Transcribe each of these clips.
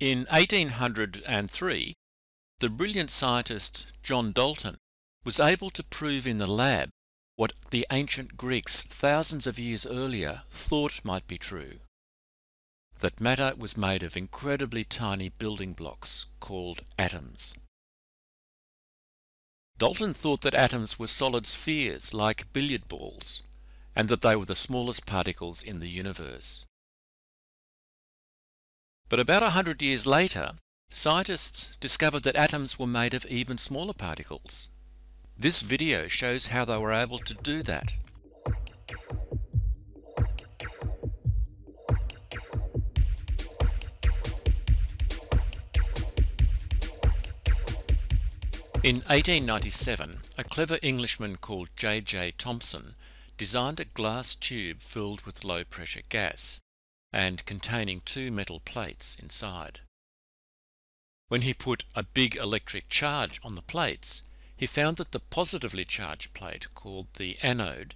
In 1803, the brilliant scientist John Dalton was able to prove in the lab what the ancient Greeks thousands of years earlier thought might be true. That matter was made of incredibly tiny building blocks called atoms. Dalton thought that atoms were solid spheres like billiard balls, and that they were the smallest particles in the universe. But about a hundred years later, scientists discovered that atoms were made of even smaller particles. This video shows how they were able to do that. In 1897, a clever Englishman called J. J. Thomson designed a glass tube filled with low pressure gas and containing two metal plates inside. When he put a big electric charge on the plates, he found that the positively charged plate, called the anode,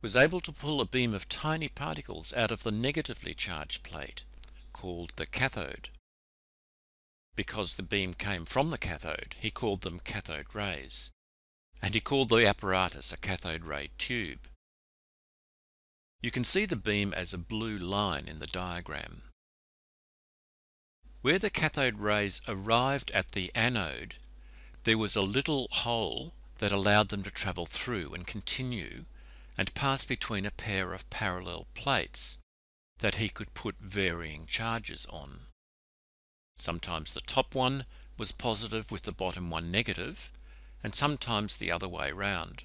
was able to pull a beam of tiny particles out of the negatively charged plate, called the cathode. Because the beam came from the cathode, he called them cathode rays, and he called the apparatus a cathode ray tube. You can see the beam as a blue line in the diagram. Where the cathode rays arrived at the anode, there was a little hole that allowed them to travel through and continue and pass between a pair of parallel plates that he could put varying charges on. Sometimes the top one was positive with the bottom one negative, and sometimes the other way round.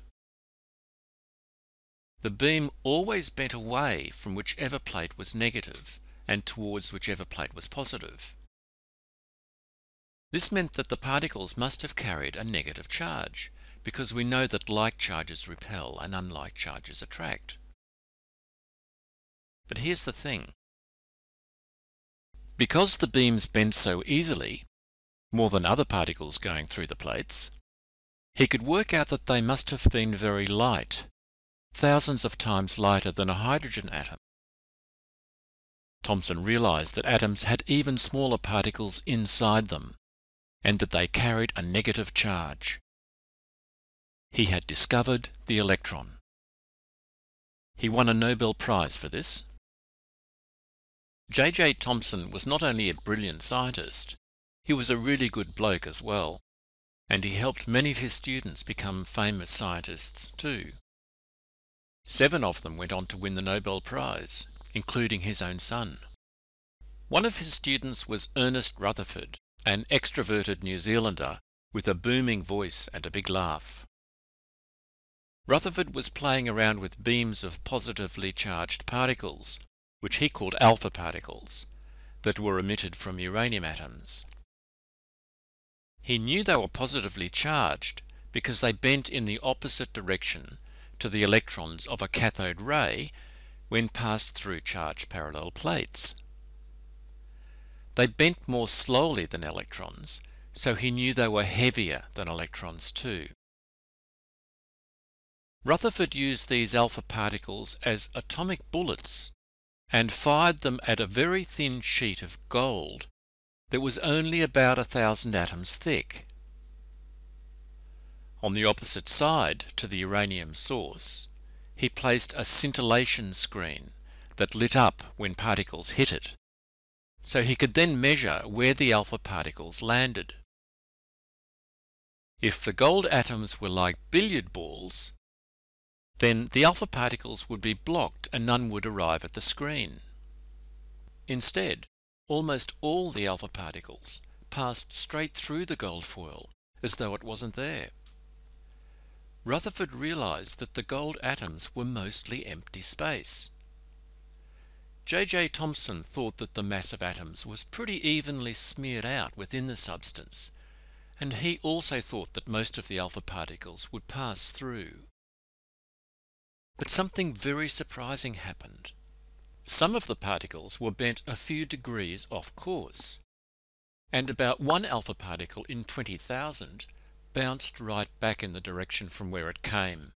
The beam always bent away from whichever plate was negative and towards whichever plate was positive. This meant that the particles must have carried a negative charge, because we know that like charges repel and unlike charges attract. But here's the thing. Because the beams bent so easily, more than other particles going through the plates, he could work out that they must have been very light, thousands of times lighter than a hydrogen atom. Thomson realized that atoms had even smaller particles inside them, and that they carried a negative charge. He had discovered the electron. He won a Nobel Prize for this. J. J. Thomson was not only a brilliant scientist, he was a really good bloke as well, and he helped many of his students become famous scientists too. Seven of them went on to win the Nobel Prize, including his own son. One of his students was Ernest Rutherford, an extroverted New Zealander with a booming voice and a big laugh. Rutherford was playing around with beams of positively charged particles, which he called alpha particles, that were emitted from uranium atoms. He knew they were positively charged because they bent in the opposite direction to the electrons of a cathode ray when passed through charged parallel plates. They bent more slowly than electrons, so he knew they were heavier than electrons too. Rutherford used these alpha particles as atomic bullets and fired them at a very thin sheet of gold that was only about a thousand atoms thick. On the opposite side to the uranium source, he placed a scintillation screen that lit up when particles hit it so he could then measure where the alpha particles landed. If the gold atoms were like billiard balls, then the alpha particles would be blocked and none would arrive at the screen. Instead, almost all the alpha particles passed straight through the gold foil as though it wasn't there. Rutherford realized that the gold atoms were mostly empty space. J. J. Thomson thought that the mass of atoms was pretty evenly smeared out within the substance, and he also thought that most of the alpha particles would pass through. But something very surprising happened. Some of the particles were bent a few degrees off course, and about one alpha particle in 20,000 bounced right back in the direction from where it came.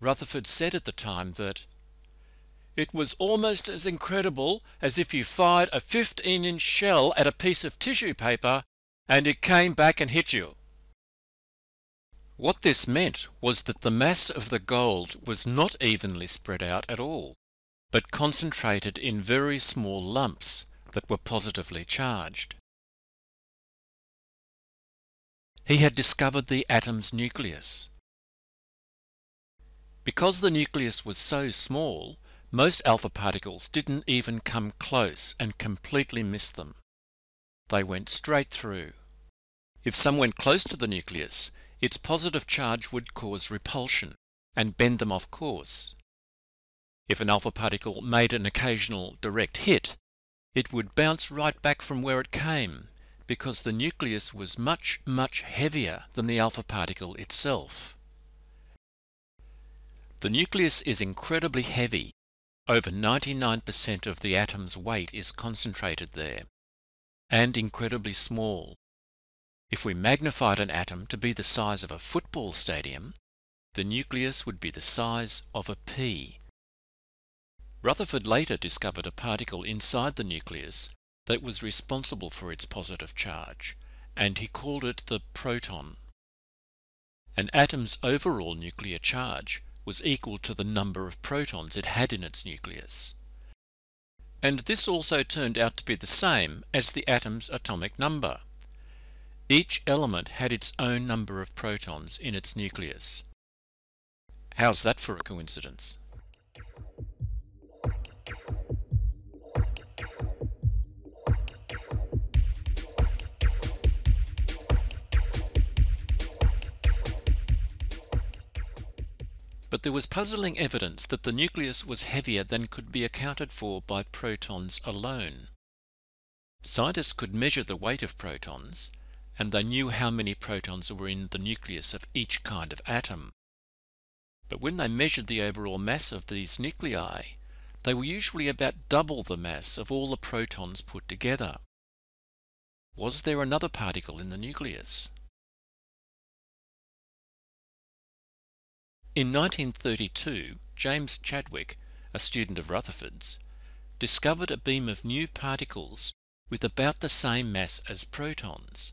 Rutherford said at the time that It was almost as incredible as if you fired a 15 inch shell at a piece of tissue paper and it came back and hit you. What this meant was that the mass of the gold was not evenly spread out at all, but concentrated in very small lumps that were positively charged. He had discovered the atom's nucleus. Because the nucleus was so small, most alpha particles didn't even come close and completely miss them. They went straight through. If some went close to the nucleus, its positive charge would cause repulsion and bend them off course. If an alpha particle made an occasional direct hit, it would bounce right back from where it came because the nucleus was much, much heavier than the alpha particle itself. The nucleus is incredibly heavy. Over 99% of the atom's weight is concentrated there, and incredibly small, if we magnified an atom to be the size of a football stadium, the nucleus would be the size of a pea. Rutherford later discovered a particle inside the nucleus that was responsible for its positive charge, and he called it the proton. An atom's overall nuclear charge was equal to the number of protons it had in its nucleus. And this also turned out to be the same as the atom's atomic number. Each element had its own number of protons in its nucleus. How's that for a coincidence? But there was puzzling evidence that the nucleus was heavier than could be accounted for by protons alone. Scientists could measure the weight of protons, and they knew how many protons were in the nucleus of each kind of atom. But when they measured the overall mass of these nuclei, they were usually about double the mass of all the protons put together. Was there another particle in the nucleus? In 1932, James Chadwick, a student of Rutherford's, discovered a beam of new particles with about the same mass as protons.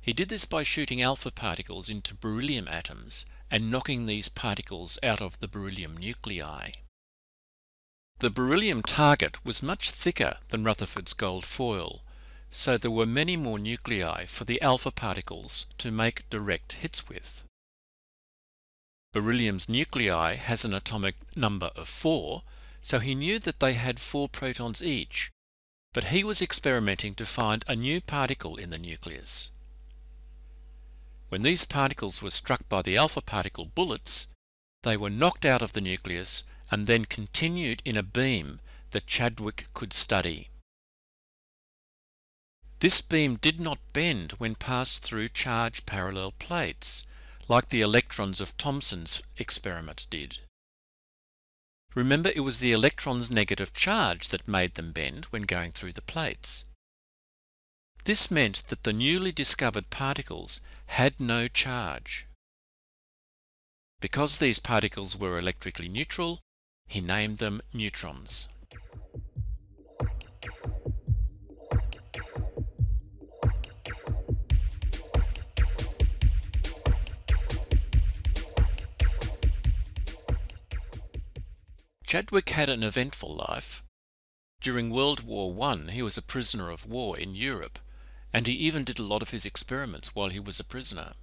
He did this by shooting alpha particles into beryllium atoms and knocking these particles out of the beryllium nuclei. The beryllium target was much thicker than Rutherford's gold foil, so there were many more nuclei for the alpha particles to make direct hits with. Beryllium's nuclei has an atomic number of 4, so he knew that they had 4 protons each, but he was experimenting to find a new particle in the nucleus. When these particles were struck by the alpha particle bullets, they were knocked out of the nucleus and then continued in a beam that Chadwick could study. This beam did not bend when passed through charge parallel plates, like the electrons of Thomson's experiment did. Remember, it was the electron's negative charge that made them bend when going through the plates. This meant that the newly discovered particles had no charge. Because these particles were electrically neutral, he named them neutrons. Chadwick had an eventful life. During World War I, he was a prisoner of war in Europe and he even did a lot of his experiments while he was a prisoner.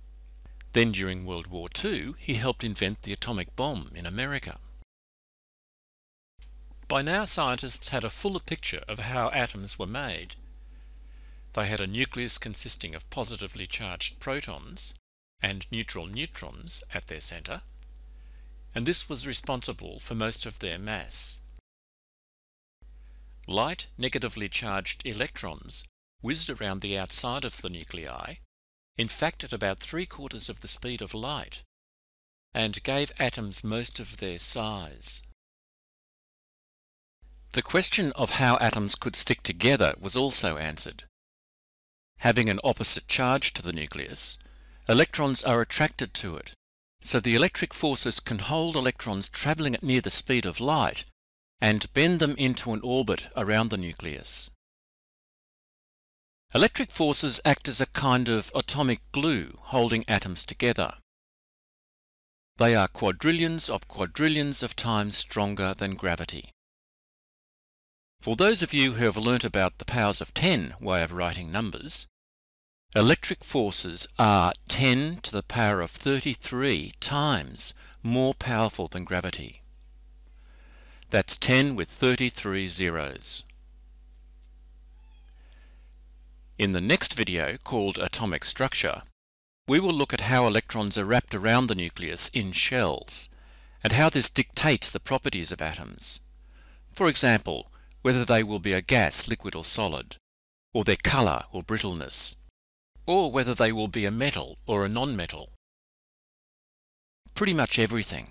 Then during World War II, he helped invent the atomic bomb in America. By now scientists had a fuller picture of how atoms were made. They had a nucleus consisting of positively charged protons and neutral neutrons at their centre, and this was responsible for most of their mass. Light negatively charged electrons whizzed around the outside of the nuclei, in fact at about three quarters of the speed of light, and gave atoms most of their size. The question of how atoms could stick together was also answered. Having an opposite charge to the nucleus, electrons are attracted to it, so the electric forces can hold electrons travelling at near the speed of light and bend them into an orbit around the nucleus. Electric forces act as a kind of atomic glue holding atoms together. They are quadrillions of quadrillions of times stronger than gravity. For those of you who have learnt about the powers of 10 way of writing numbers, electric forces are 10 to the power of 33 times more powerful than gravity. That's 10 with 33 zeros. In the next video, called Atomic Structure, we will look at how electrons are wrapped around the nucleus in shells, and how this dictates the properties of atoms. For example, whether they will be a gas, liquid or solid, or their colour or brittleness, or whether they will be a metal or a non-metal. Pretty much everything.